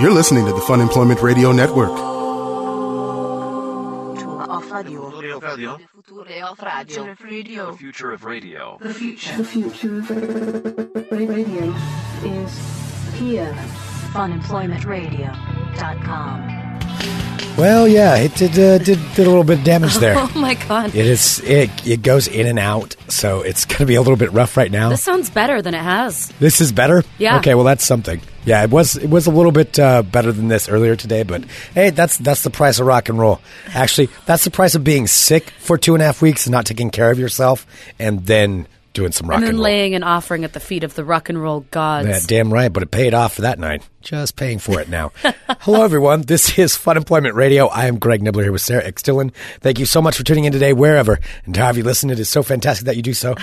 You're listening to the Fun Employment Radio Network. off radio. Radio. Future off radio. The future of radio. The future. The future of radio is here. funemploymentradio.com. Well, yeah, it did, uh, did did a little bit of damage there. Oh my god. It is it it goes in and out, so it's going to be a little bit rough right now. This sounds better than it has. This is better. Yeah. Okay. Well, that's something. Yeah, it was it was a little bit uh, better than this earlier today, but hey, that's that's the price of rock and roll. Actually, that's the price of being sick for two and a half weeks and not taking care of yourself, and then doing some rock and roll. and, then laying an offering at the feet of the rock and roll gods. Yeah, damn right, but it paid off for that night. Just paying for it now. Hello, everyone. This is Fun Employment Radio. I am Greg Nibler here with Sarah X. Dillon. Thank you so much for tuning in today, wherever and however you listen. It is so fantastic that you do so.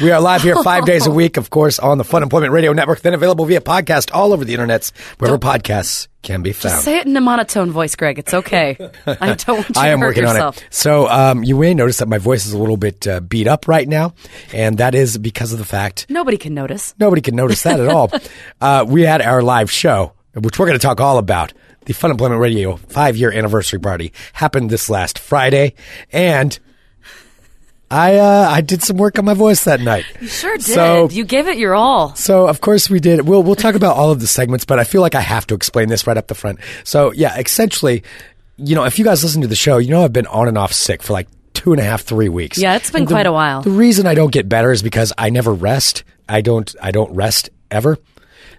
We are live here five days a week, of course, on the Fun Employment Radio Network, then available via podcast all over the internets, wherever podcasts can be found. Say it in a monotone voice, Greg. It's okay. I don't want you I am working yourself. on it. So um, you may notice that my voice is a little bit uh, beat up right now, and that is because of the fact Nobody can notice. nobody can notice that at all. Uh, we had our live show, which we're going to talk all about. The Fun Employment Radio five year anniversary party happened this last Friday, and I uh, I did some work on my voice that night. You sure did. So- you gave it your all. So of course we did. We'll we'll talk about all of the segments, but I feel like I have to explain this right up the front. So yeah, essentially, you know, if you guys listen to the show, you know I've been on and off sick for like two and a half, three weeks. Yeah, it's been And the- quite a while. The reason I don't get better is because I never rest. I don't I don't rest ever.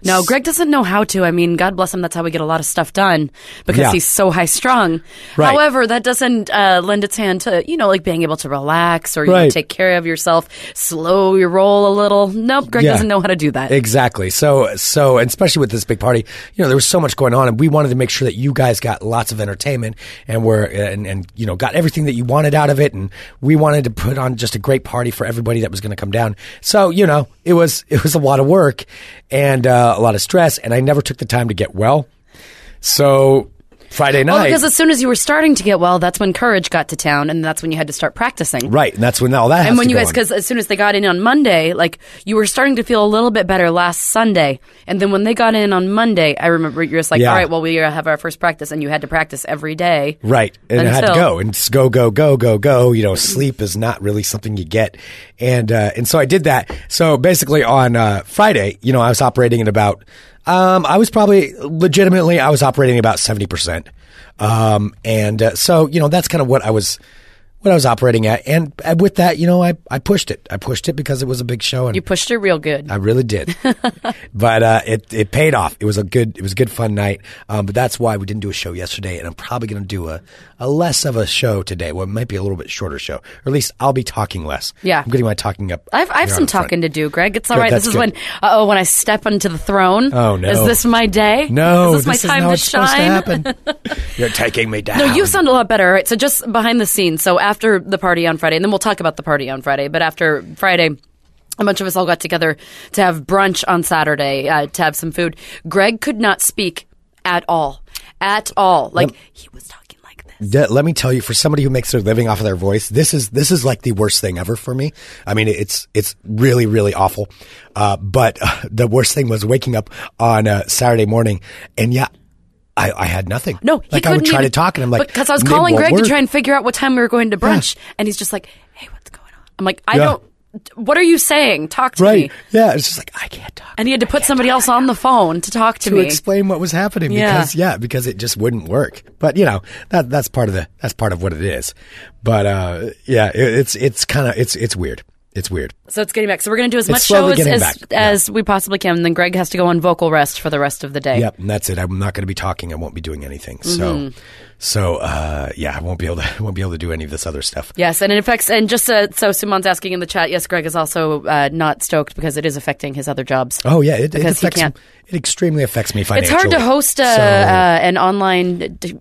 No, Greg doesn't know how to. I mean, God bless him. That's how we get a lot of stuff done because Yeah. he's so high strung. Right. However, that doesn't uh, lend its hand to you know like being able to relax or you Right. take care of yourself, slow your roll a little. Nope, Greg Yeah. doesn't know how to do that. Exactly. So, so, and especially with this big party, you know, there was so much going on, and we wanted to make sure that you guys got lots of entertainment, and were, and, and you know, got everything that you wanted out of it, and we wanted to put on just a great party for everybody that was going to come down. So, you know, it was it was a lot of work and uh, Uh, a lot of stress, and I never took the time to get well. So Friday night, well, because as soon as you were starting to get well, that's when Courage got to town, and that's when you had to start practicing. right, and that's when all that. And when you guys, because as soon as they got in on Monday, like you were starting to feel a little bit better last Sunday, and then when they got in on Monday, I remember you're just like, Yeah. all right, well, we have our first practice, and you had to practice every day. Right. And I had to go and go, go, go, go, go. You know, sleep is not really something you get. And, uh, and so I did that. So basically on, uh, Friday, you know, I was operating at about, um, I was probably legitimately, I was operating about 70%. Um, and, uh, so, you know, that's kind of what I was, what I was operating at. And uh, with that, you know, I, I pushed it. I pushed it because it was a big show and You pushed it real good. I really did, but uh, it it paid off. It was a good it was a good fun night. Um, but that's why we didn't do a show yesterday, and I'm probably going to do a, a less of a show today. Well, it might be a little bit shorter show, or at least I'll be talking less. Yeah. I'm getting my talking up. I've, I have some on the front. talking to do, Greg. It's all Good, right. This is good. when, uh oh, when I step onto the throne. Oh, no. Is this my day? No, Is this, this my is time to to shine? happen. You're taking me down. No, you sound a lot better. All right, so just behind the scenes. So after the party on Friday, and then we'll talk about the party on Friday. But after Friday, a bunch of us all got together to have brunch on Saturday uh, to have some food. Greg could not speak at all, at all. Like he was talking like this. De- let me tell you, for somebody who makes their living off of their voice, this is this is like the worst thing ever for me. I mean, it's it's really really awful. Uh, but uh, the worst thing was waking up on uh, Saturday morning, and yeah, I, I had nothing. No, he like I would couldn't try even- to talk, and I'm like, because I was calling Greg work." to try and figure out what time we were going to brunch, and he's just like, "Hey, what's going on?" I'm like, "I Yeah. don't. What are you saying? Talk to right. me." Yeah, it's just like I can't talk. And he had to put somebody else on the phone to talk to, to me. To explain what was happening Yeah. because yeah because it just wouldn't work but you know that that's part of the that's part of what it is but uh yeah it, it's it's kind of it's it's weird it's weird So it's getting back. So we're going to do as much show slowly as, as. Yeah. as we possibly can. And then Greg has to go on vocal rest for the rest of the day. yep and that's it i'm not going to be talking i won't be doing anything Mm-hmm. so so uh yeah i won't be able to I won't be able to do any of this other stuff Yes, and it affects. And just uh, so Simon's asking in the chat, yes, Greg is also uh, not stoked because it is affecting his other jobs. oh yeah it, it affects can't- it extremely affects me it's hard to host uh, So- uh, an online d-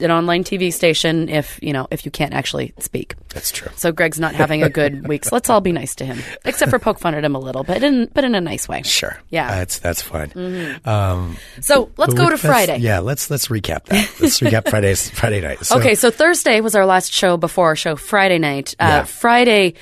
an online TV station if you know if you can't actually speak. that's true So Greg's not having a good week. So let's all be nice to him, except for poke fun at him a little bit, in, but in a nice way. sure Yeah. Mm-hmm. that's that's fine um So let's go to Friday. yeah let's let's recap that let's recap friday's friday night so, Okay, so Thursday was our last show before our show Friday night. Uh, Yeah. Friday,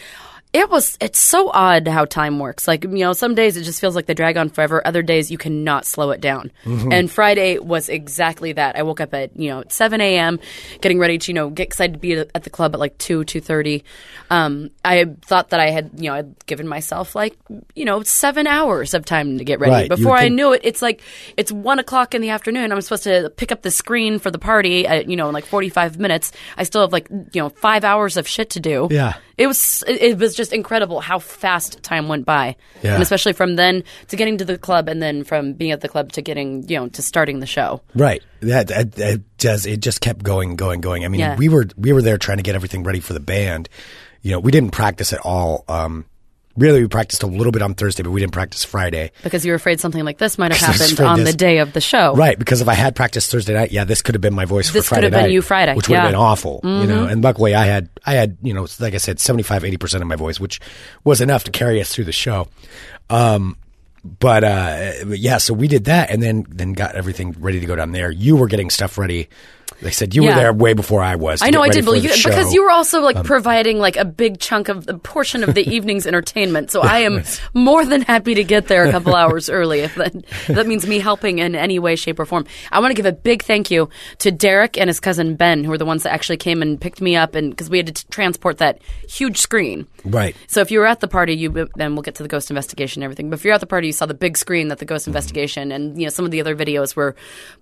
It was. It's so odd how time works. Like you know, some days it just feels like they drag on forever. Other days you cannot slow it down. Mm-hmm. And Friday was exactly that. I woke up at you know seven a.m. getting ready to you know get excited to be at the club at like two two thirty. Um, I thought that I had you know I'd given myself like you know seven hours of time to get ready. Right, Before I knew it, it's like it's one o'clock in the afternoon. I'm supposed to pick up the screen for the party at you know in like forty five minutes. I still have like you know five hours of shit to do. Yeah. It was it was just incredible how fast time went by, Yeah. and especially from then to getting to the club, and then from being at the club to getting you know to starting the show. Right. That, that, that does. It just kept going, going, going. I mean, Yeah. we were we were there trying to get everything ready for the band. You know, we didn't practice at all. Um, really, we practiced a little bit on Thursday, but we didn't practice Friday. Because you were afraid something like this might have happened on this- the day of the show. Right, because if I had practiced Thursday night, yeah, this could have been my voice This for could Friday have been night, you Friday, which would have been awful. You know, Mm-hmm. and luckily I had I had you know like I said, 75 80 percent of my voice, which was enough to carry us through the show. Um, but uh, but yeah, so we did that, and then then got everything ready to go down there. You were getting stuff ready. They said you Yeah. were there way before I was. I know I did, the you, because you were also like Um, providing like a big chunk of the portion of the evening's entertainment. So I am more than happy to get there a couple hours early if that, if that means me helping in any way, shape, or form. I want to give a big thank you to Derrick and his cousin Ben, who were the ones that actually came and picked me up, and because we had to t- transport that huge screen. Right. So if you were at the party, you then we'll get to the ghost investigation and everything. But if you're at the party, you saw the big screen that the Mm-hmm. ghost investigation and you know some of the other videos were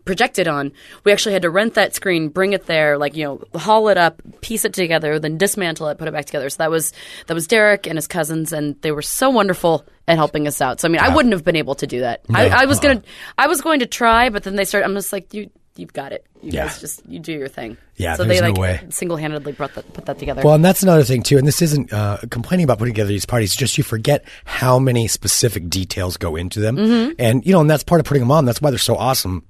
projected on. We actually had to rent that screen, bring it there, like you know, haul it up, piece it together, then dismantle it, put it back together. So that was that was Derrick and his cousins, and they were so wonderful at helping us out. So I mean, I wouldn't have been able to do that. I, No. I was gonna, I was going to try, but then they started. I'm just like you. You've got it. You Yeah. guys just you do your thing. Yeah, So there's they no like way. single-handedly brought that, put that together. Well, and that's another thing too. And this isn't uh, complaining about putting together these parties. Just you forget how many specific details go into them, Mm-hmm. and you know, and that's part of putting them on. That's why they're so awesome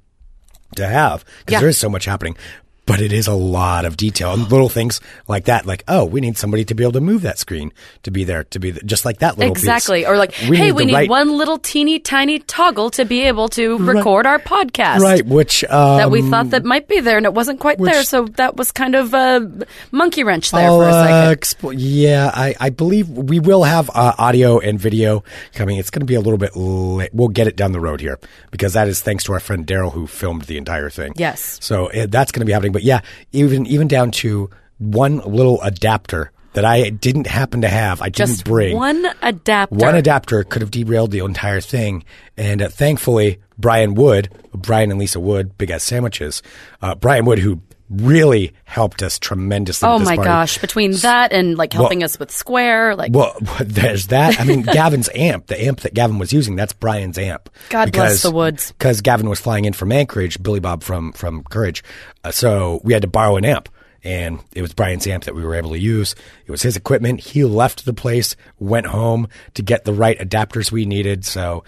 to have because Yeah. there is so much happening. But it is a lot of detail and little things like that. Like, oh, we need somebody to be able to move that screen to be there to be th- just like that little piece. Exactly. Or like, hey, we need right- one little teeny tiny toggle to be able to record our podcast. right, which um, That we thought that might be there and it wasn't quite which- there. So that was kind of a monkey wrench there I'll, for a uh, second. expl- yeah, I, I believe we will have uh, audio and video coming. It's going to be a little bit late. We'll get it down the road here because that is thanks to our friend Daryl who filmed the entire thing. Yes. So uh, that's going to be happening. But yeah, even even down to one little adapter that I didn't happen to have. I didn't Just bring one adapter. one adapter could have derailed the entire thing. And uh, thankfully, Brian Wood, Brian and Lisa Wood, Big Ass Sandwiches, uh, Brian Wood, who really helped us tremendously. Oh my party. gosh! Between that and like helping Well- us with Square, like Well, there's that. I mean, Gavin's amp, the amp that Gavin was using, that's Brian's amp. God bless the Woods. Because Gavin was flying in from Anchorage, Billy Bob from from Courage, uh, so we had to borrow an amp, and it was Brian's amp that we were able to use. It was his equipment. He left the place, went home to get the right adapters we needed. So.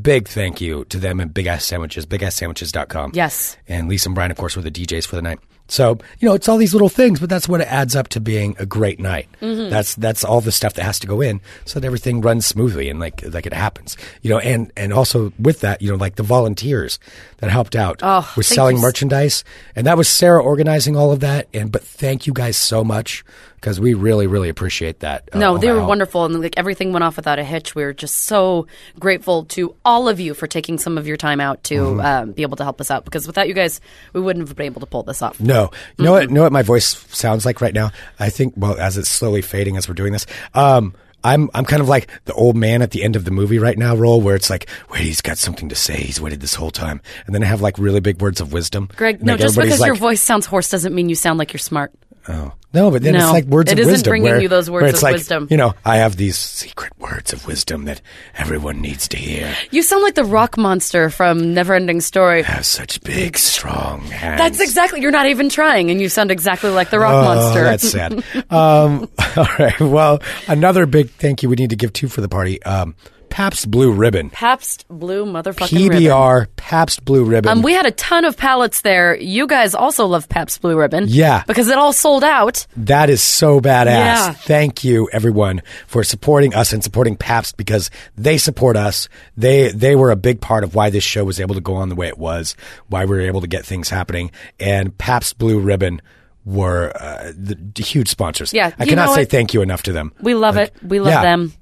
Big thank you to them and Big Ass Sandwiches, bigasssandwiches.com. Yes. And Lisa and Brian, of course, were the DJs for the night. So, you know, it's all these little things, but that's what it adds up to being a great night. Mm-hmm. That's that's all the stuff that has to go in so that everything runs smoothly and like like it happens. You know, and and also with that, you know, like the volunteers that helped out Oh, with selling you merchandise. And that was Sarah organizing all of that. And but thank you guys so much because we really, really appreciate that. uh, No, they were help. wonderful, and like everything went off without a hitch. We were just so grateful to all of you for taking some of your time out to Mm-hmm. um, be able to help us out. Because without you guys, we wouldn't have been able to pull this off. No, you know what? You know what my voice sounds like right now. I think well, as it's slowly fading as we're doing this, um, I'm I'm kind of like the old man at the end of the movie right now. Role where it's like, wait, he's got something to say. He's waited this whole time, and then I have like really big words of wisdom. Greg, no, like, just because your voice sounds hoarse doesn't mean you sound like you're smart. Oh. No, but then No, it's like words it of It isn't bringing where- you those words it's of like, wisdom. You know, I have these secret words of wisdom that everyone needs to hear. You sound like the rock monster from Neverending Story. I Have such big, strong hands. That's exactly. You're not even trying, and you sound exactly like the rock Oh, monster. that's sad. um, all right. Well, another big thank you we need to give to for the party. Um, Pabst Blue Ribbon. Pabst Blue motherfucking ribbon. PBR Pabst Blue Ribbon. Um, we had a ton of pallets there. You guys also love Pabst Blue Ribbon. Yeah. Because it all sold out. that is so badass. Yeah. Thank you everyone for supporting us and supporting Pabst because they support us. They they were a big part of why this show was able to go on the way it was, why we were able to get things happening. And Pabst Blue Ribbon were uh, the, the huge sponsors. Yeah, I cannot say thank you enough to them. We love Like, it. We love yeah. them.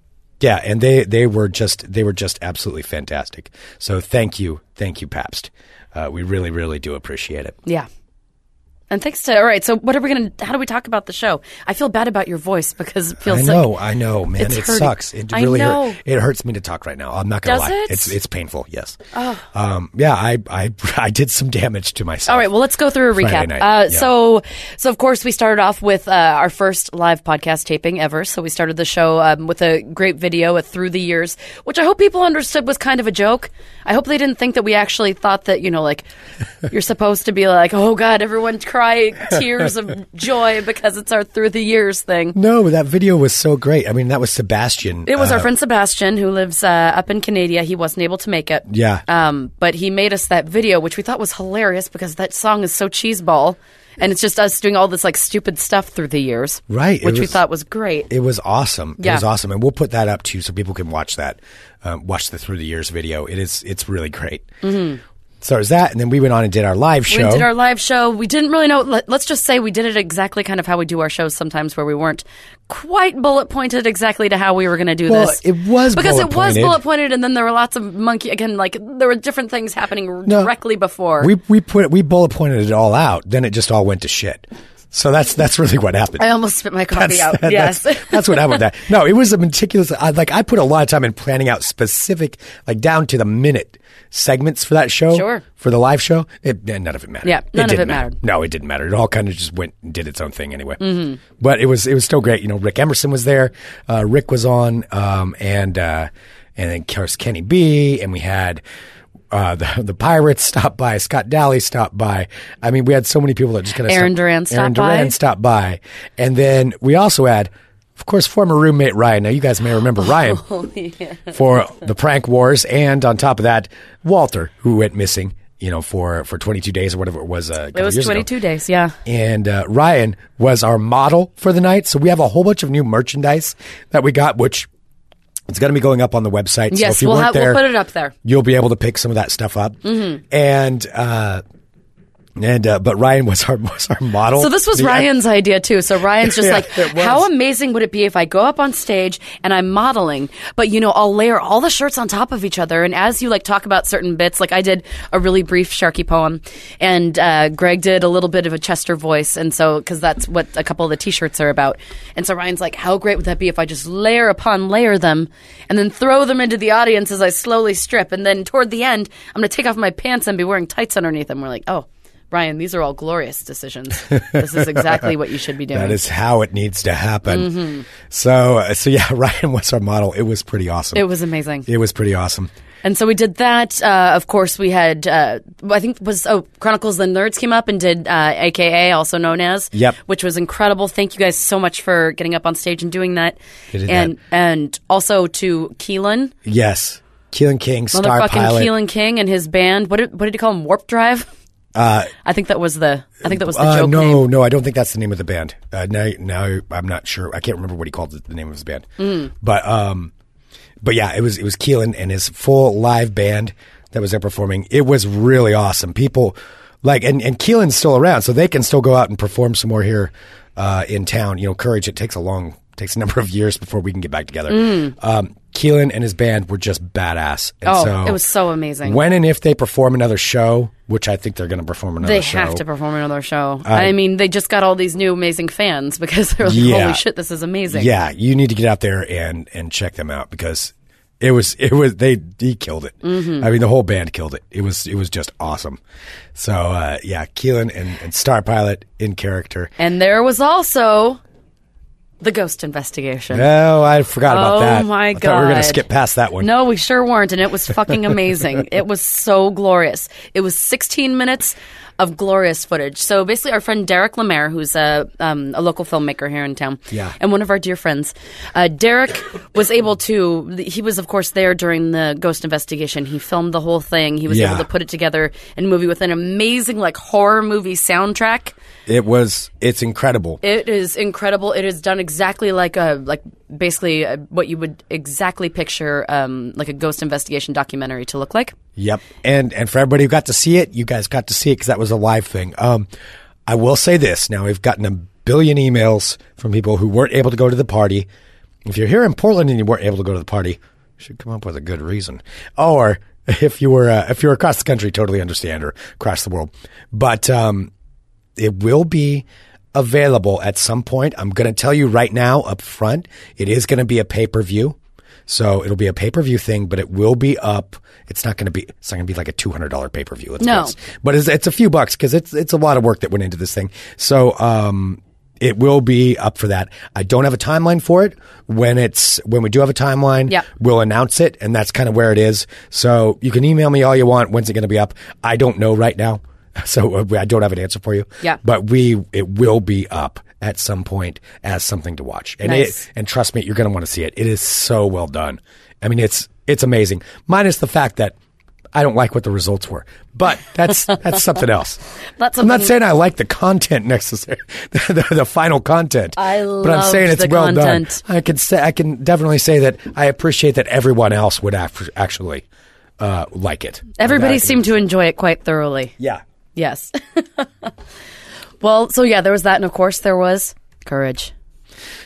Yeah, and they they were just they were just absolutely fantastic. So thank you, thank you, Pabst. Uh, we really really do appreciate it. Yeah. And thanks to all right. So what are we gonna? How do we talk about the show? I feel bad about your voice because it feels I know, like I know, man. It hurting. sucks. It really hurt. It hurts me to talk right now. I'm not gonna Does lie. it? Oh. It's it's painful. Yes. Um, yeah, I I I did some damage to myself. All right, well, let's go through a recap. Uh, yeah. So, so of course, we started off with uh, our first live podcast taping ever. So we started the show um, with a great video at Through the Years, which I hope people understood was kind of a joke. I hope they didn't think that we actually thought that you know, like you're supposed to be like, oh God, everyone cry tears of joy because it's our Through the Years thing. No, that video was so great. I mean, that was Sebastian. It was uh, our friend Sebastian who lives uh, up in Canada. He wasn't able to make it. Yeah. Um, but he made us that video, which we thought was hilarious because that song is so cheeseball, and it's just us doing all this like stupid stuff through the years, Right, Which we thought was great. It was awesome. It was awesome, and we'll put that up too, so people can watch that. Um, watch the through the years video. It is. It's really great. Mm-hmm. So there's that, and then we went on and did our live show. We did our live show. We didn't really know. Let, let's just say we did it exactly kind of how we do our shows sometimes, where we weren't quite bullet pointed exactly to how we were going to do Well, this. it was because it was bullet-pointed. and then there were lots of monkey again. Like there were different things happening No. directly before. we we put we bullet pointed it all out. Then it just all went to shit. So that's that's really what happened. I almost spit my coffee out. That's- yes. that's, that's what happened with that. No, it was a meticulous. I, like I put a lot of time in planning out specific, like down to the minute segments for that show. Sure. For the live show, it, none of it mattered. Yeah, none of didn't it matter. mattered. No, it didn't matter. It all kind of just went and did its own thing anyway. Mm-hmm. But it was it was still great. You know, Rick Emerson was there. Uh, Rick was on, um, and uh, and then of course Kenny B, and we had. Uh, the the Pirates stopped by. Scott Daly stopped by. I mean, we had so many people that just kind of Aaron Duran stopped Aaron by. Duran stopped by, and then we also had, of course, former roommate Ryan. Now you guys may remember Ryan Oh, for the prank wars, and on top of that, Walter, who went missing. You know, for for 22 days or whatever it was. Uh, it was years ago. 22 days. Yeah. And uh, Ryan was our model for the night. So we have a whole bunch of new merchandise that we got, which it's going to be going up on the website. so Yes, if you we'll weren't have- there, we'll put it up there. You'll be able to pick some of that stuff up. Mm-hmm. And uh, and uh, but Ryan was our was our model. So this was The- Ryan's idea too. So Ryan's just Yeah, like, how amazing would it be if I go up on stage and I'm modeling, but you know, I'll layer all the shirts on top of each other, and as you like talk about certain bits, like I did a really brief Sharky poem, and uh, Greg did a little bit of a Chester voice, and so because that's what a couple of the T-shirts are about, and so Ryan's like, how great would that be if I just layer upon layer them, and then throw them into the audience as I slowly strip, and then toward the end, I'm going to take off my pants and be wearing tights underneath them. We're like, oh. Brian, these are all glorious decisions. This is exactly what you should be doing. That is how it needs to happen. Mm-hmm. So uh, so yeah, Ryan was our model. It was pretty awesome. it was amazing. It was pretty awesome. And so we did that. Uh, of course, we had, uh, I think it was, oh, Chronicles of the Nerds came up and did uh, AKA, also known as. Yep. Which was incredible. Thank you guys so much for getting up on stage and doing that. And that. and also to Kielen, Yes, Kielen King, star pilot. Kielen King and his band. What did, what did he call him? Warp Drive? Uh, I think that was the, I think that was the uh, joke no, name. no, I don't think that's the name of the band. Uh, now, now I'm not sure. I can't remember what he called the name of his band. Mm. But um, but yeah, it was it was Kielen and his full live band that was there performing. It was really awesome. People like and and Kielen's still around, so they can still go out and perform some more here uh, in town. You know, Courage. It takes a long takes a number of years before we can get back together. Um, Kielen and his band were just badass. And. Oh, so it was so amazing. When and if they perform another show, which I think they're going to perform another show. They show, have to perform another show. I mean, they just got all these new amazing fans because they're like, Yeah. holy shit, this is amazing. Yeah, you need to get out there and and check them out because it was it was they he killed it. Mm-hmm. I mean, the whole band killed it. It was it was just awesome. So uh, yeah, Kielen and, and Star Pilot in character. And there was also the ghost investigation. Oh, I forgot about Oh, that. Oh my we were going to skip past that one. No, we sure weren't, and it was fucking amazing. it was so glorious. It was 16 minutes of glorious footage. So basically, our friend Derrick Lemaire, who's a um, a local filmmaker here in town, Yeah. and one of our dear friends, uh, Derrick was able to. He was, of course, there during the ghost investigation. He filmed the whole thing. He was Yeah. able to put it together in a movie with an amazing, like horror movie soundtrack. It was it's incredible. It is incredible. It is done exactly like a like basically uh, what you would exactly picture um, like a ghost investigation documentary to look like. Yep. And and for everybody who got to see it, you guys got to see it because that was a live thing. Um, I will say this. Now, we've gotten a billion emails from people who weren't able to go to the party. If you're here in Portland and you weren't able to go to the party, you should come up with a good reason. Or if you were uh, if you're across the country, totally understand, or across the world. But um, it will be available at some point. I'm going to tell you right now up front, it is going to be a pay per view. So it'll be a pay per view thing, but it will be up. It's not going to be. It's not going to be like a two hundred dollar pay per view. No. but it's, it's a few bucks because it's it's a lot of work that went into this thing. So um, it will be up for that. I don't have a timeline for it. When it's when we do have a timeline, Yeah. we'll announce it, and that's kind of where it is. So you can email me all you want. When's it going to be up? I don't know right now, so uh, I don't have an answer for you. Yeah. but we it will be up at some point as something to watch, and Nice. it and trust me, you're going to want to see it. It is so well done. I mean, it's it's amazing. Minus the fact that. I don't like what the results were, but that's that's something else. That's I'm not saying I like the content necessarily, the, the, the final content. I but I'm saying it's the well content. done. I can say I can definitely say that I appreciate that everyone else would af- actually uh, like it. Everybody That- seemed to enjoy it quite thoroughly. yeah. Yes. well, so yeah, there was that, and of course there was courage.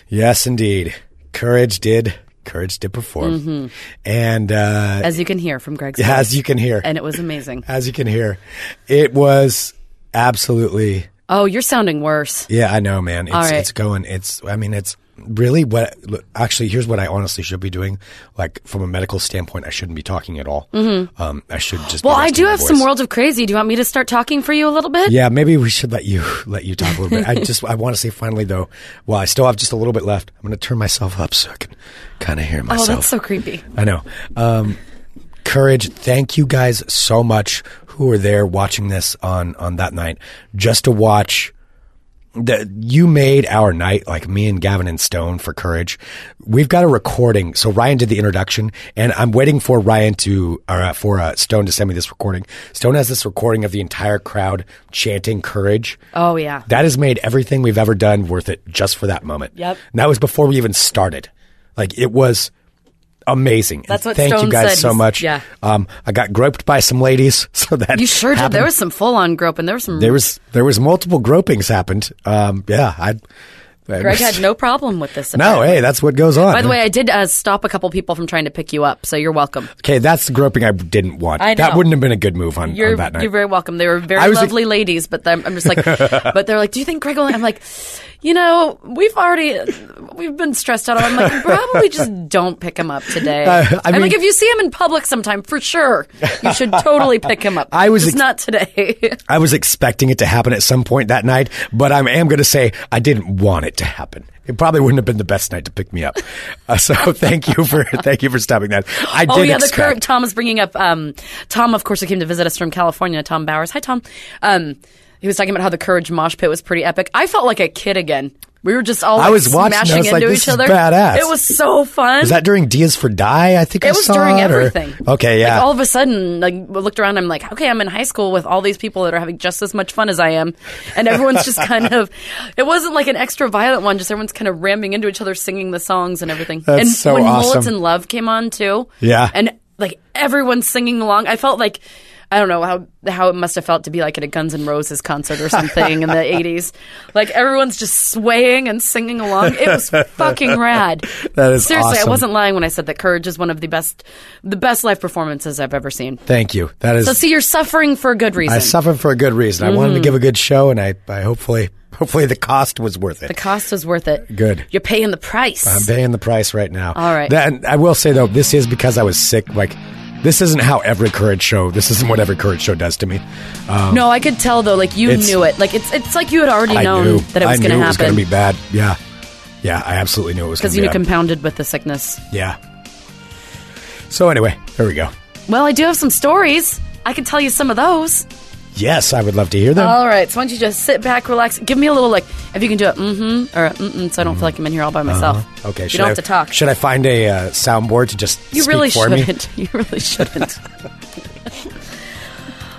Yes, indeed. Courage did. Courage did perform, and uh, As you can hear from Greg's as you can hear, and it was amazing. as you can hear, it was absolutely Oh, you're sounding worse. Yeah, I know, man. It's, All right. it's going. It's. I mean, it's really what. look, Actually, here's what I honestly should be doing. Like from a medical standpoint, I shouldn't be talking at all. Um, I should just. be Mm-hmm. Well, I do have some voice. World of Crazy. Do you want me to start talking for you a little bit? Yeah, maybe we should let you let you talk a little bit. I just I want to say finally though, while I still have just a little bit left, I'm going to turn myself up so I can kind of hear myself. Oh, that's so creepy. I know. Um, courage. Thank you guys so much who were there watching this on on that night just to watch. The, you made our night, like me and Gavin and Stone for Courage. We've got a recording. So Ryan did the introduction, and I'm waiting for Ryan to, or uh, for uh, Stone to send me this recording. Stone has this recording of the entire crowd chanting Courage. Oh yeah. That has made everything we've ever done worth it just for that moment. Yep. And that was before we even started. Like it was amazing. That's what Thank you guys said. so much. yeah. Um, I got groped by some ladies, so that You sure did. There was some full on groping. There was some. there was there was multiple gropings happened. Um, yeah, I. Greg had no problem with this. No, hey, that's what goes on. By the way, I did uh, stop a couple people from trying to pick you up, so you're welcome. okay, that's the groping I didn't want. I That wouldn't have been a good move on, You're on that night. you're very welcome. They were very lovely ladies, but I'm, I'm just like, but they're like, do you think Greg will? I'm like, you know, we've already we've been stressed out. I'm like, probably just don't pick him up today. Uh, I I'm mean- like, if you see him in public sometime, for sure, you should totally pick him up. I was ex- not today. I was expecting it to happen at some point that night, but I am going to say I didn't want it to happen. It probably wouldn't have been the best night to pick me up. Uh, so thank you for thank you for stopping that. I did Oh yeah, the expect. current Tom is bringing up. Um, Tom, of course, who came to visit us from California. Tom Bowers. Hi, Tom. Um, he was talking about how the Courage mosh pit was pretty epic. I felt like a kid again. We were just all I was watching, I smashing was like, into this each other. badass. It was so fun. was that during Diaz for Die? I think I it was saw during it, or- everything. Okay, yeah. Like all of a sudden, like looked around. I'm like, okay, I'm in high school with all these people that are having just as much fun as I am, and everyone's just kind of. It wasn't like an extra violent one. Just everyone's kind of ramming into each other, singing the songs and everything. That's and so when awesome. Mullets and Love came on too. Yeah. and like everyone's singing along. I felt like. I don't know how how it must have felt to be like at a Guns N' Roses concert or something in the '80s. Like everyone's just swaying and singing along. It was fucking rad. That is seriously. awesome. I wasn't lying when I said that Courage is one of the best, the best live performances I've ever seen. Thank you. That is. So see, you're suffering for a good reason. I suffered for a good reason. I Mm-hmm. wanted to give a good show, and I, I hopefully hopefully the cost was worth it. the cost was worth it. Good. You're paying the price. I'm paying the price right now. All right. That, and I will say though, this is because I was sick. Like, this isn't how every courage show. This isn't what every courage show does to me. Um, no, I could tell though. Like you It's- knew it. Like it's it's like you had already I known knew that it was I going to happen. I knew it was going to be bad. Yeah, yeah. I absolutely knew it was going because to you be bad. compounded with the sickness. yeah. So anyway, there we go. Well, I do have some stories. I could tell you some of those. Yes, I would love to hear them. All right. So why don't you just sit back, relax, give me a little like if you can do it, mm-hmm or mm-mm, so I don't feel like I'm in here all by myself. Uh-huh. Okay, You should don't I, have to talk. Should I find a uh, soundboard to just You really shouldn't. You really shouldn't.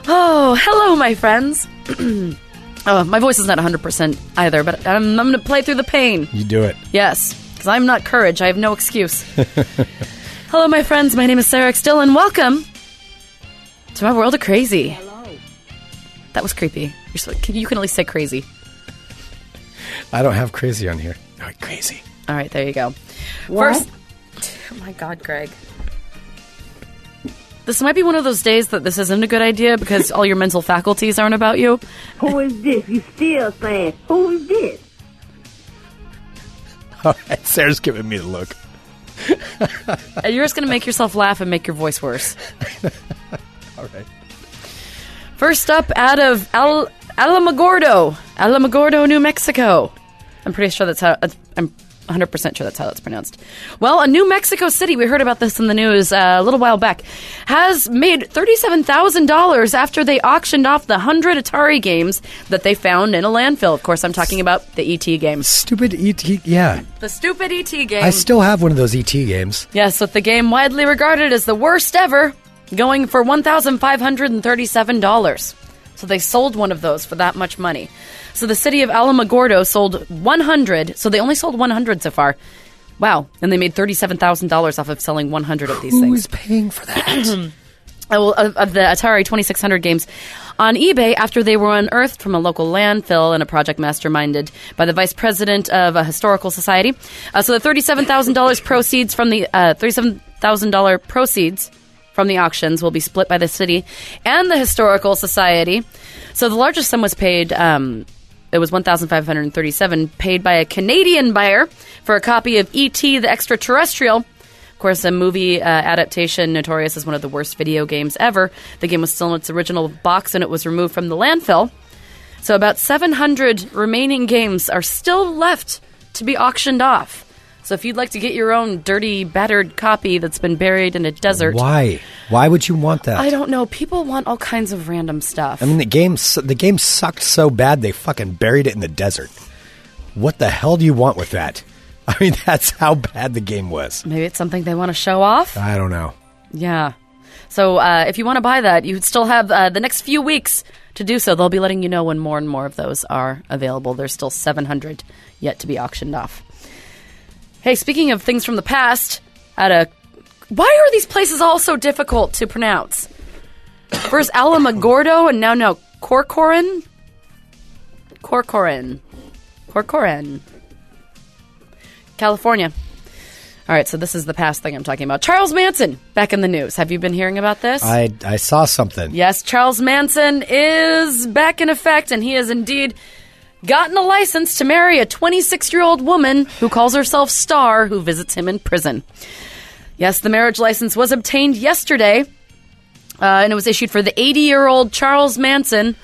oh, hello, my friends. oh, my voice is not 100% either, but I'm, I'm going to play through the pain. You do it. Yes, because I'm not courage. I have no excuse. hello, my friends. My name is Sarah. Still, and welcome to my world of crazy. Hello. That was creepy. You're so, can- you can at least say crazy. I don't have crazy on here. All right, crazy. All right, there you go. What? First, oh my God, Greg. This might be one of those days that this isn't a good idea because all your mental faculties aren't about you. Who is this? You still saying, who is this? All right, Sarah's giving me the look. And you're just going to make yourself laugh and make your voice worse. All right. First up, out of Al- Alamogordo, Alamogordo, New Mexico. I'm pretty sure that's how. I'm 100% sure that's how it's pronounced. Well, a New Mexico City, we heard about this in the news uh, a little while back, has made $37,000 after they auctioned off the 100 Atari games that they found in a landfill. Of course, I'm talking about the ET games. Stupid ET. Yeah. The stupid ET game. I still have one of those ET games. Yes, with the game widely regarded as the worst ever, going for $1,537. So they sold one of those for that much money. So the city of Alamogordo sold 100, so they only sold 100 so far. Wow. And they made $37,000 off of selling 100 of these Who things. is paying for that? Uh, well, of, of the Atari 2600 games on eBay after they were unearthed from a local landfill in a project masterminded by the vice president of a historical society. Uh, so the $37,000 proceeds from the uh, $37,000 proceeds from the auctions will be split by the city and the historical society. So the largest sum was paid um, it was 1537 paid by a Canadian buyer for a copy of ET the Extraterrestrial. Of course, a movie uh, adaptation notorious as one of the worst video games ever. The game was still in its original box and it was removed from the landfill. So about 700 remaining games are still left to be auctioned off. So if you'd like to get your own dirty, battered copy that's been buried in a desert, Why? Why would you want that? I don't know. People want all kinds of random stuff. I mean, the game the game sucked so bad they fucking buried it in the desert. What the hell do you want with that? I mean, that's how bad the game was. Maybe it's something they want to show off. I don't know. Yeah. So uh, if you want to buy that, you would still have uh, the next few weeks to do so. They'll be letting you know when more and more of those are available. There's still 700 yet to be auctioned off. Hey, speaking of things from the past, at a why are these places all so difficult to pronounce? First Alamogordo and now no Corcoran, Corcoran, Corcoran, California. All right, so this is the past thing I'm talking about. Charles Manson back in the news. Have you been hearing about this? I I saw something. Yes, Charles Manson is back in effect, and he is indeed gotten a license to marry a 26 year old woman who calls herself Star, who visits him in prison. Yes, the marriage license was obtained yesterday, uh, and it was issued for the 80 year old Charles Manson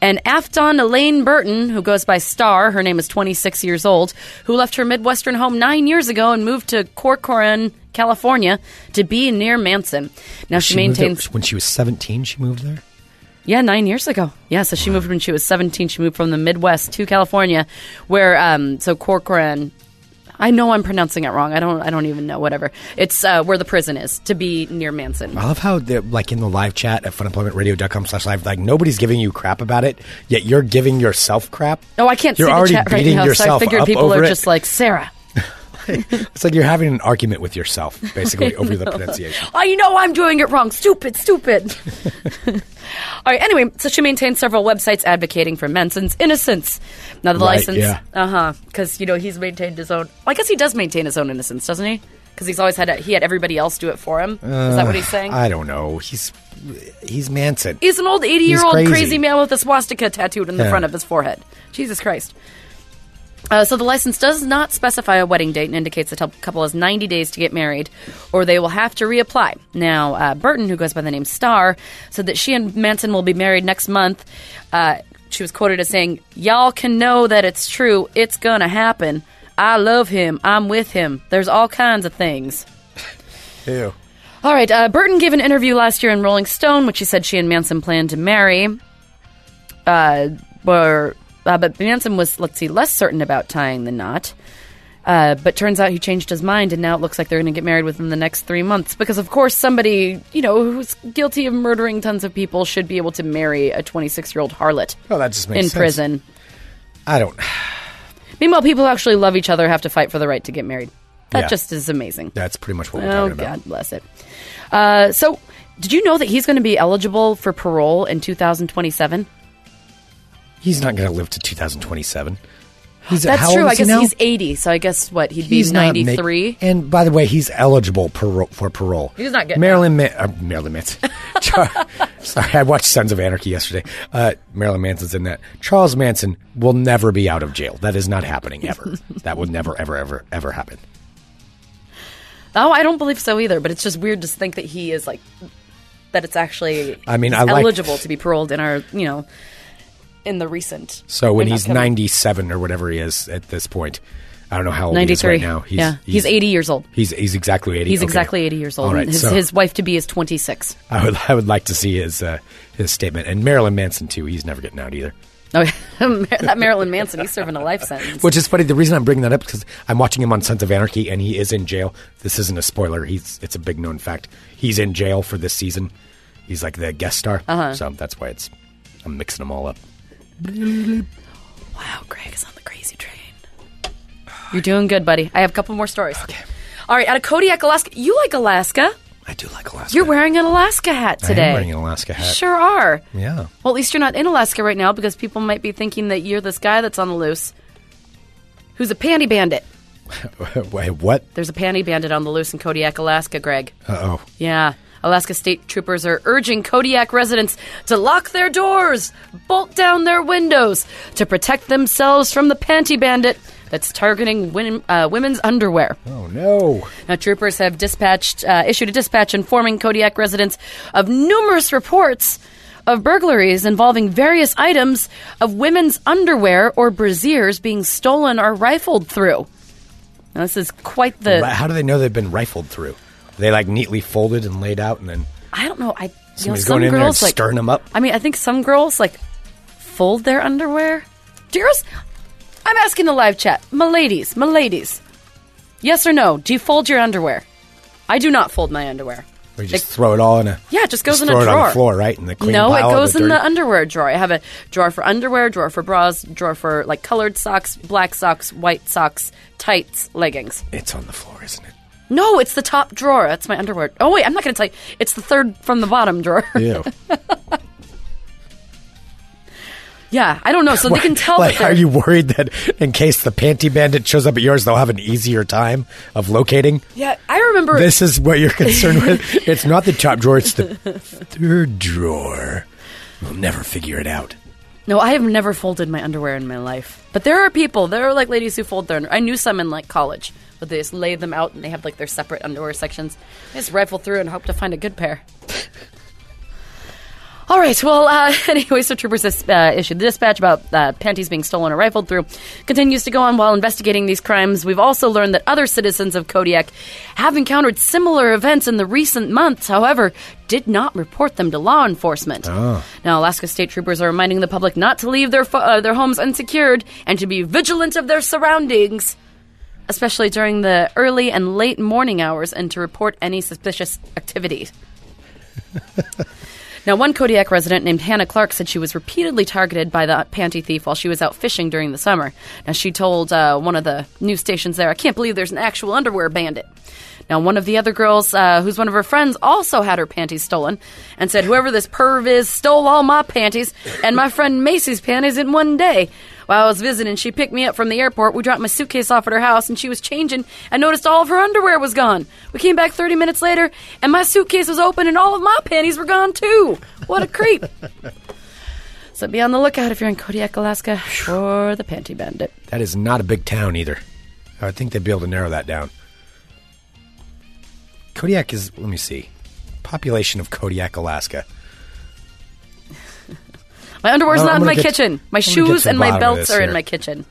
and Afton Elaine Burton, who goes by Star. Her name is 26 years old, who left her Midwestern home nine years ago and moved to Corcoran, California, to be near Manson. Now she, there- maintains. when she was 17. She moved there. Yeah, nine years ago. Yeah, so she moved when she was 17. She moved from the Midwest to California, where, um, so Corcoran, I know I'm pronouncing it wrong. I don't, I don't even know, whatever. It's uh, where the prison is, to be near Manson. I love how they're like in the live chat at funemploymentradio.com slash live, like nobody's giving you crap about it, yet you're giving yourself crap. Oh, I can't You're see the already chat right beating now, so I yourself figured up people over are it. just like, Sarah, It's like you're having an argument with yourself, basically, over the pronunciation. I know I'm doing it wrong. Stupid, stupid. All right. Anyway, so she maintains several websites advocating for Manson's innocence. Now the Right, license, yeah. uh huh, because you know he's maintained his own. Well, I guess he does maintain his own innocence, doesn't he? Because he's always had he had everybody else do it for him. Is that what he's saying? I don't know. He's he's Manson. He's an old 80 year old crazy. crazy. man with a swastika tattooed in the Yeah. front of his forehead. Jesus Christ. Uh, so the license does not specify a wedding date and indicates the couple has 90 days to get married, or they will have to reapply. Now, uh, Burton, who goes by the name Star, said that she and Manson will be married next month. Uh, she was quoted as saying, "Y'all can know that it's true. It's gonna happen. I love him. I'm with him. There's all kinds of things." Ew. All right. Uh, Burton gave an interview last year in Rolling Stone, which she said she and Manson planned to marry. Uh, were, uh, but Manson was, let's see, less certain about tying the knot. Uh, but turns out he changed his mind, and now it looks like they're going to get married within the next three months. Because, of course, somebody, you know, who's guilty of murdering tons of people should be able to marry a 26 year old harlot Well, that just makes in sense. prison. I don't. Meanwhile, people who actually love each other have to fight for the right to get married. That Yeah. just is amazing. That's pretty much what we're Oh, talking about. God bless it. Uh, so, did you know that he's going to be eligible for parole in 2027? He's not going to live to 2027. He's, That's true. I guess now? he's 80, so I guess what he'd He's be not make- 93. and by the way, he's eligible parole, for parole. He's not getting Marilyn. Ma- uh, Marilyn Manson. Char- Sorry, I watched Sons of Anarchy yesterday. Uh, Marilyn Manson's in that. Charles Manson will never be out of jail. That is not happening ever. that would never, ever, ever, ever happen. Oh, I don't believe so either. But it's just weird to think that he is like that. It's actually I mean, I like- eligible to be paroled in our you know in the recent. So when he's upcoming- 97 or whatever he is at this point, I don't know how old he is right now. He's, yeah, he's, 80 years old. He's he's exactly 80. He's Okay. exactly 80 years old. All right, his, so his wife to be is 26. I would I would like to see his uh, his statement and Marilyn Manson too. He's never getting out either. Oh, that Marilyn Manson, he's serving a life sentence. Which is funny. The reason I'm bringing that up because I'm watching him on Sons of Anarchy, and he is in jail. This isn't a spoiler. He's it's a big known fact. He's in jail for this season. He's like the guest star. Uh-huh. So that's why it's I'm mixing them all up. Wow, Greg is on the crazy train. You're doing good, buddy. I have a couple more stories. Okay. All right, out of Kodiak, Alaska. You like Alaska? I do like Alaska. You're wearing an Alaska hat today. I am wearing an Alaska hat. Sure are. Yeah. Well, at least you're not in Alaska right now because people might be thinking that you're this guy that's on the loose who's a panty bandit. Wait, what? There's a panty bandit on the loose in Kodiak, Alaska, Greg. Uh oh. Yeah. Alaska state troopers are urging Kodiak residents to lock their doors, bolt down their windows to protect themselves from the panty bandit that's targeting win- uh, women's underwear. Oh no. Now, troopers have dispatched, uh, issued a dispatch informing Kodiak residents of numerous reports of burglaries involving various items of women's underwear or brasiers being stolen or rifled through. Now, this is quite the. How do they know they've been rifled through? They like neatly folded and laid out, and then I don't know. I you know, somebody's some going in there and girls like stirring them up. I mean, I think some girls like fold their underwear. Do girls? I'm asking the live chat, my ladies, my ladies. Yes or no? Do you fold your underwear? I do not fold my underwear. Or you just throw it all in a. Yeah, it just goes in throw a it drawer. on the floor, right? In the clean no, it pile of goes in the underwear drawer. I have a drawer for underwear, drawer for bras, drawer for like colored socks, black socks, white socks, tights, leggings. It's on the floor, isn't it? No, it's the top drawer. That's my underwear. Oh wait, I'm not going to tell you. It's the third from the bottom drawer. Yeah. yeah, I don't know. So they can tell. like, are you worried that in case the panty bandit shows up at yours, they'll have an easier time of locating? Yeah, I remember. This is what you're concerned with. It's not the top drawer; it's the third drawer. We'll never figure it out. No, I have never folded my underwear in my life. But there are people, there are like ladies who fold their I knew some in like college, but they just lay them out and they have like their separate underwear sections. They just rifle through and hope to find a good pair. All right, well, uh, anyway, so troopers uh, issued the dispatch about uh, panties being stolen or rifled through. Continues to go on while investigating these crimes. We've also learned that other citizens of Kodiak have encountered similar events in the recent months, however, did not report them to law enforcement. Now, Alaska state troopers are reminding the public not to leave their, fo- uh, their homes unsecured and to be vigilant of their surroundings, especially during the early and late morning hours, and to report any suspicious activity. Now, one Kodiak resident named Hannah Clark said she was repeatedly targeted by the panty thief while she was out fishing during the summer. Now, she told uh, one of the news stations there, I can't believe there's an actual underwear bandit. Now, one of the other girls, uh, who's one of her friends, also had her panties stolen and said, Whoever this perv is stole all my panties and my friend Macy's panties in one day. While I was visiting, she picked me up from the airport. We dropped my suitcase off at her house, and she was changing and noticed all of her underwear was gone. We came back 30 minutes later, and my suitcase was open, and all of my panties were gone too. What a creep. so be on the lookout if you're in Kodiak, Alaska, for the panty bandit. That is not a big town either. I think they'd be able to narrow that down. Kodiak is. Let me see. Population of Kodiak, Alaska. My underwear's not in my get- kitchen. My I'm shoes and my belts are in my kitchen.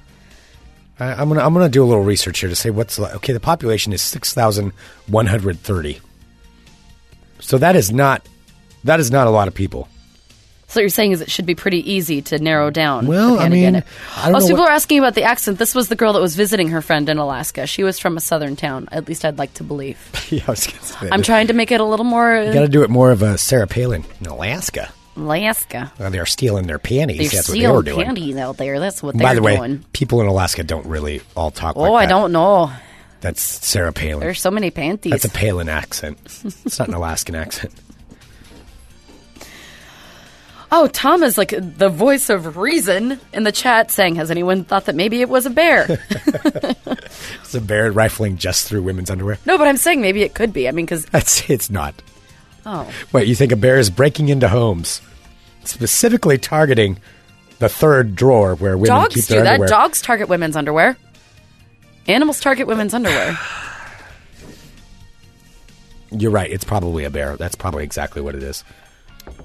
I, I'm gonna. I'm gonna do a little research here to say what's okay. The population is six thousand one hundred thirty. So that is not. That is not a lot of people. So what you're saying is it should be pretty easy to narrow down. Well, I mean. I don't oh, know so people what- are asking about the accent. This was the girl that was visiting her friend in Alaska. She was from a southern town. At least I'd like to believe. yeah, I was gonna say I'm trying to make it a little more You got to do it more of a Sarah Palin in Alaska. Alaska. Well, they're stealing their panties. They're That's what they were doing. panties out there. That's what they're By the way, doing. people in Alaska don't really all talk like Oh, I don't know. That's Sarah Palin. There's so many panties. That's a Palin accent. it's not an Alaskan accent. Oh, Tom is like the voice of reason in the chat saying, Has anyone thought that maybe it was a bear? It's a bear rifling just through women's underwear. no, but I'm saying maybe it could be. I mean, because, it's not. oh, Wait, you think a bear is breaking into homes, specifically targeting the third drawer where women keep their underwear? dogs do that. underwear? Dogs target women's underwear. Animals target women's underwear. You're right. It's probably a bear. That's probably exactly what it is.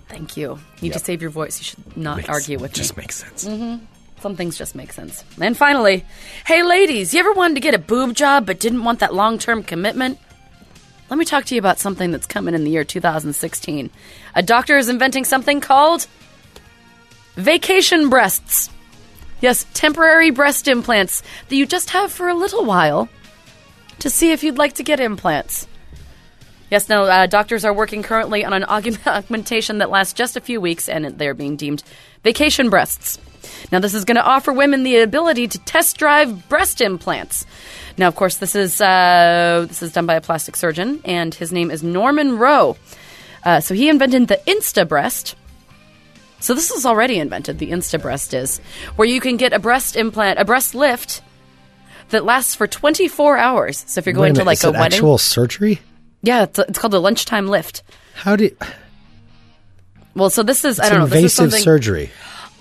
Thank you. You Yep. to save your voice. You should not Makes- argue with just me. makes sense. Mm-hmm. Some things just make sense. And finally, hey ladies, you ever wanted to get a boob job but didn't want that long term commitment? Let me talk to you about something that's coming in the year 2016. A doctor is inventing something called vacation breasts. Yes, temporary breast implants that you just have for a little while to see if you'd like to get implants. Yes, no, uh, doctors are working currently on an augmentation that lasts just a few weeks, and they're being deemed vacation breasts. Now, this is going to offer women the ability to test drive breast implants. Now, of course, this is uh, this is done by a plastic surgeon, and his name is Norman Rowe. Uh, so he invented the Insta breast. So this is already invented. The Insta breast is where you can get a breast implant, a breast lift that lasts for 24 hours. So if you're going to minute, like is a it wedding, actual surgery? Yeah, it's, it's called a lunchtime lift. How did Well, so this is it's I don't know. This is invasive something surgery?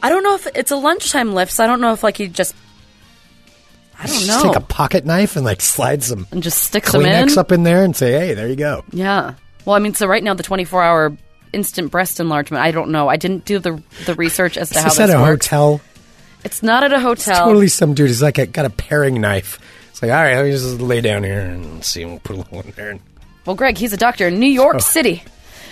I don't know if it's a lunchtime lift. So I don't know if like he just I don't Just know take a pocket knife and like slide some and just sticks them in. Up in there and say, "Hey, there you go." Yeah. Well, I mean, so right now the 24 hour instant breast enlargement. I don't know. I didn't do the the research as to how this at a works. hotel? It's not at a hotel. Totally, some dude is like a, got a paring knife. It's like, all right, let me just lay down here and see. We'll put a little in there. Well, Greg, he's a doctor in New York Oh. City.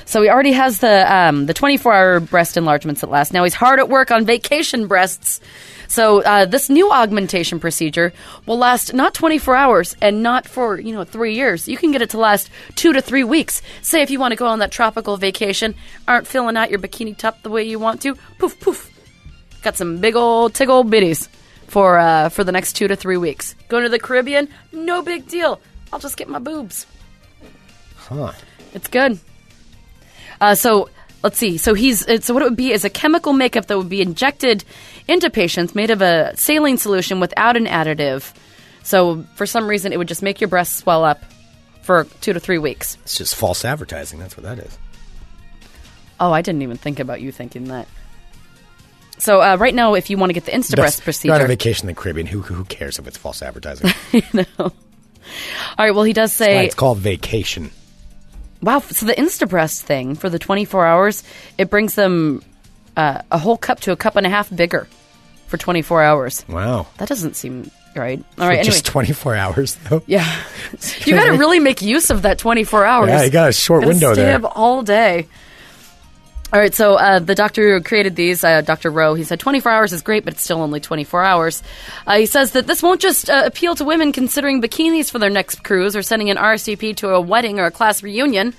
So he already has the um, the 24 hour breast enlargements at last. Now he's hard at work on vacation breasts. So uh, this new augmentation procedure will last not 24 hours and not for you know three years. You can get it to last two to three weeks. Say if you want to go on that tropical vacation, aren't filling out your bikini top the way you want to, poof poof, got some big old tiggle bitties for uh, for the next two to three weeks. Going to the Caribbean, no big deal. I'll just get my boobs. Huh? It's good. Uh, so let's see. So he's uh, so what it would be is a chemical makeup that would be injected into patients made of a saline solution without an additive. So for some reason, it would just make your breasts swell up for two to three weeks. It's just false advertising. That's what that is. Oh, I didn't even think about you thinking that. So uh, right now, if you want to get the Instabreast procedure, You're on a vacation in the Caribbean. Who who cares if it's false advertising? all right. Well, he does say it's called vacation. Wow. So the Instabreast thing for the 24 hours, it brings them uh, a whole cup to a cup and a half bigger for 24 hours. Wow. That doesn't seem right. All right. Anyway. Just 24 hours though. yeah. you got to really make use of that 24 hours. Yeah, you got a short Gotta window stay there. up all day. All right, so uh, the doctor who created these, uh, Dr. Rowe, he said 24 hours is great, but it's still only 24 hours. Uh, he says that this won't just uh, appeal to women considering bikinis for their next cruise or sending an RSVP to a wedding or a class reunion.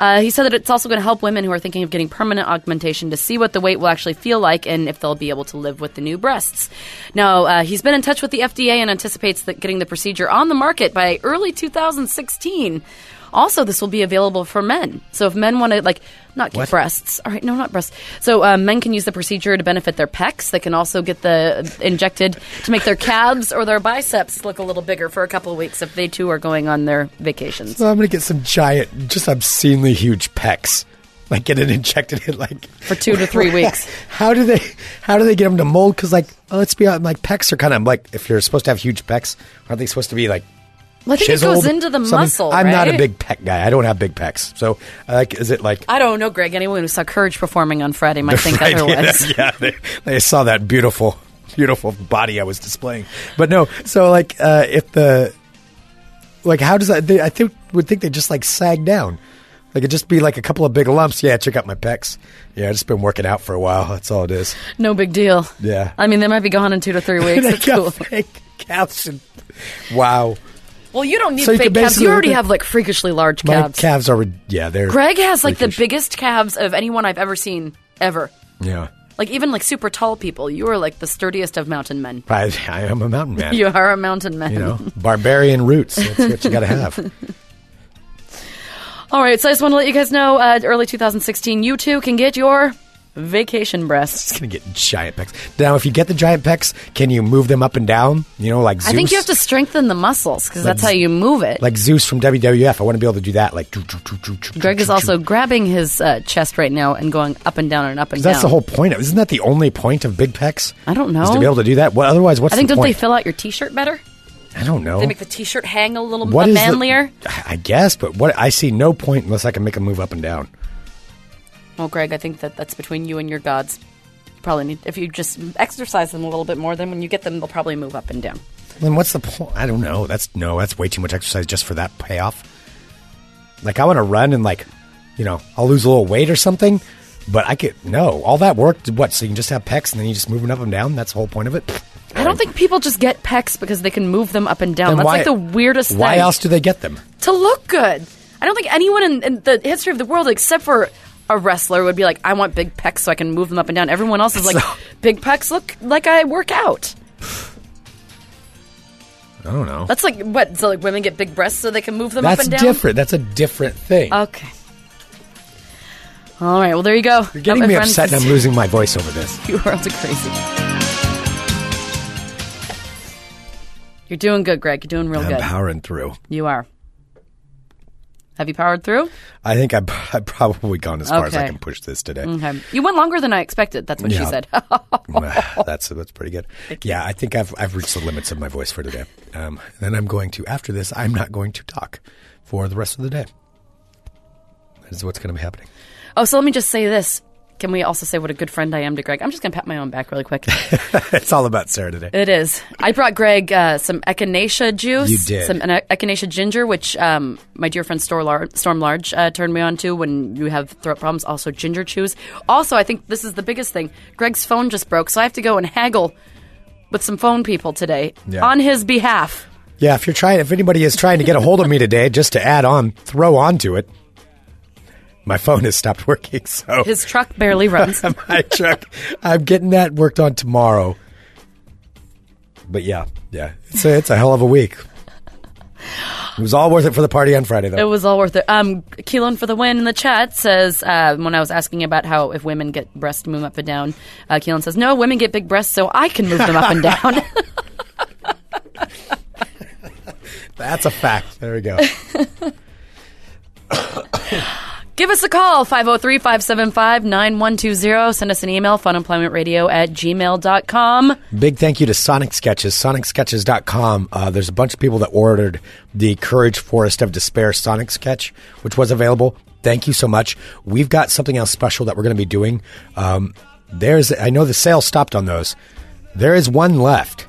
Uh, he said that it's also going to help women who are thinking of getting permanent augmentation to see what the weight will actually feel like and if they'll be able to live with the new breasts. Now, uh, he's been in touch with the FDA and anticipates that getting the procedure on the market by early 2016. Also, this will be available for men. So if men want to, like, not get What? breasts. All right, no, not breasts. So um, men can use the procedure to benefit their pecs. They can also get the injected to make their calves or their biceps look a little bigger for a couple of weeks if they too are going on their vacations. So I'm gonna get some giant, just obscenely huge pecs. Like get it injected in like For two to three weeks. How do they? How do they get them to mold? Because like, oh, let's be honest, like pecs are kind of like if you're supposed to have huge pecs, aren't they supposed to be like? Well, I think it goes into the muscle. I'm not a big pec guy. I don't have big pecs. So like, is it like? I don't know, Greg. Anyone who saw Courage performing on Friday might think Right, otherwise. yeah, they, they saw that beautiful, beautiful body I was displaying. But no, so like, uh, if the, like, how does that? They, I think would think they just like sag down. Like it'd just be like a couple of big lumps. Yeah, check out my pecs. Yeah, I've just been working out for a while. That's all it is. No big deal. Yeah. I mean, they might be gone in two to three weeks. I That's cool. fake. And, wow, Well, you don't need So fake calves. You already have like freakishly large my calves. calves are yeah they're. Greg has like the biggest calves of anyone I've ever seen ever. Yeah, Like even like super tall people. You are like the sturdiest of mountain men. I, I am a mountain man. You are a mountain man. You know, barbarian roots. That's what you got to have. All right, so I just want to let you guys know, uh, early 2016, you too can get your Vacation breasts. It's gonna get giant pecs. Now, if you get the giant pecs, can you move them up and down? You know, like Zeus. I think you have to strengthen the muscles because that's how you move it. like Zeus from WWF. I want to be able to do that. Like, Greg is also grabbing his uh, chest right now and going up and down and up and down. That's the whole point. Isn't that the only point of big pecs? I don't Is to be able to do that. What otherwise? What's I think the don't they fill out your T-shirt better? I don't know. They make the T-shirt hang a little What is the- manlier. I guess, but what I see no point unless I can make them move up and down. Well, Greg, I think that that's between you and your gods. You probably need if you just exercise them a little bit more. Then when you get them, they'll probably move up and down. Then what's the point? I don't know. That's no. That's way too much exercise just for that payoff. Like I want to run and like, you know, I'll lose a little weight or something. But I could no. All that work. What? So you can just have pecs and then you just move them up and down. That's the whole point of it. I don't think people just get pecs because they can move them up and down. Then That's why- like the weirdest Why thing. else do they get them? to look good. I don't think anyone in, in the history of the world, except for a wrestler, would be like, "I want big pecs so I can move them up and down." Everyone else is like, "Big pecs look like I work out." I don't know. That's like what? So like women get big breasts so they can move them That's up and down. different. That's a different thing. Okay. All right. Well, there you go. You're getting my me friends, upset and I'm losing my voice over this. You are are crazy. You're doing good, Greg. You're doing real I'm good. powering through. You are. Have you powered through? I think I've, I've probably gone as far as I can push this today. Okay. You went longer than I expected. That's what she said. that's that's pretty good. Yeah, I think I've I've reached the limits of my voice for today. Um, then I'm going to after this. I'm not going to talk for the rest of the day. That is what's going to be happening. oh, so let me just say this. Can we also say what a good friend I am to Greg? I'm just going to pat my own back really quick. it's all about Sarah today. It is. I brought Greg uh, some echinacea juice. You did. Some echinacea ginger, which um, my dear friend Storm, Lar- Storm Large uh, turned me on to when you have throat problems. Also, ginger chews. Also, I think this is the biggest thing. Greg's phone just broke, so I have to go and haggle with some phone people today Yeah. on his behalf. Yeah, if you're trying, if anybody is trying to get a hold of me today, just to add on, throw on to it. My phone has stopped working, so His truck barely runs. my truck. I'm getting that worked on tomorrow. But yeah, yeah, it's a, it's a hell of a week. It was all worth it for the party on Friday, though. It was all worth it. Um, Kielen for the win in the chat says uh, when I was asking about how if women get breasts move up and down, uh, Kielen says no, women get big breasts, so I can move them up and down. That's a fact. There we go. Give us a call, 503-575-9120. Send us an email, funemploymentradio at gmail.com. Big thank you to Sonic Sketches, sonicsketches.com. Uh, there's a bunch of people that ordered the Courage Forest of Despair Sonic Sketch, which was available. Thank you so much. We've got something else special that we're going to be doing. Um, there's, I know the sale stopped on those. There is one left.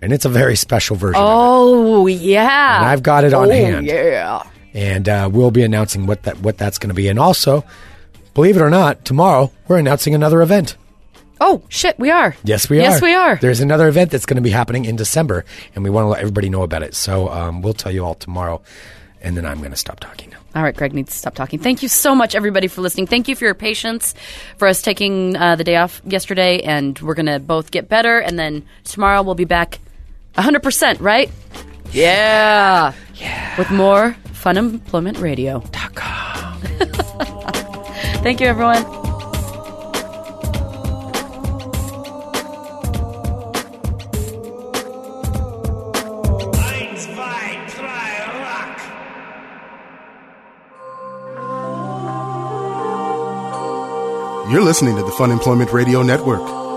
And it's a very special version. of it. Oh, yeah. And I've got it on oh, hand. yeah. And uh, we'll be announcing what that what that's going to be. And also, believe it or not, tomorrow we're announcing another event. Oh, shit, we are. Yes, we are. Yes, we are. There's another event that's going to be happening in December, and we want to let everybody know about it. So um, we'll tell you all tomorrow, and then I'm going to stop talking now. All right, Greg needs to stop talking. Thank you so much, everybody, for listening. Thank you for your patience for us taking uh, the day off yesterday, and we're going to both get better. And then tomorrow we'll be back 100%, right? Yeah. Yeah. With more Funemployment Radio. Thank you, everyone. Eins, zwei, drei, rock! You're listening to the Funemployment Radio Network.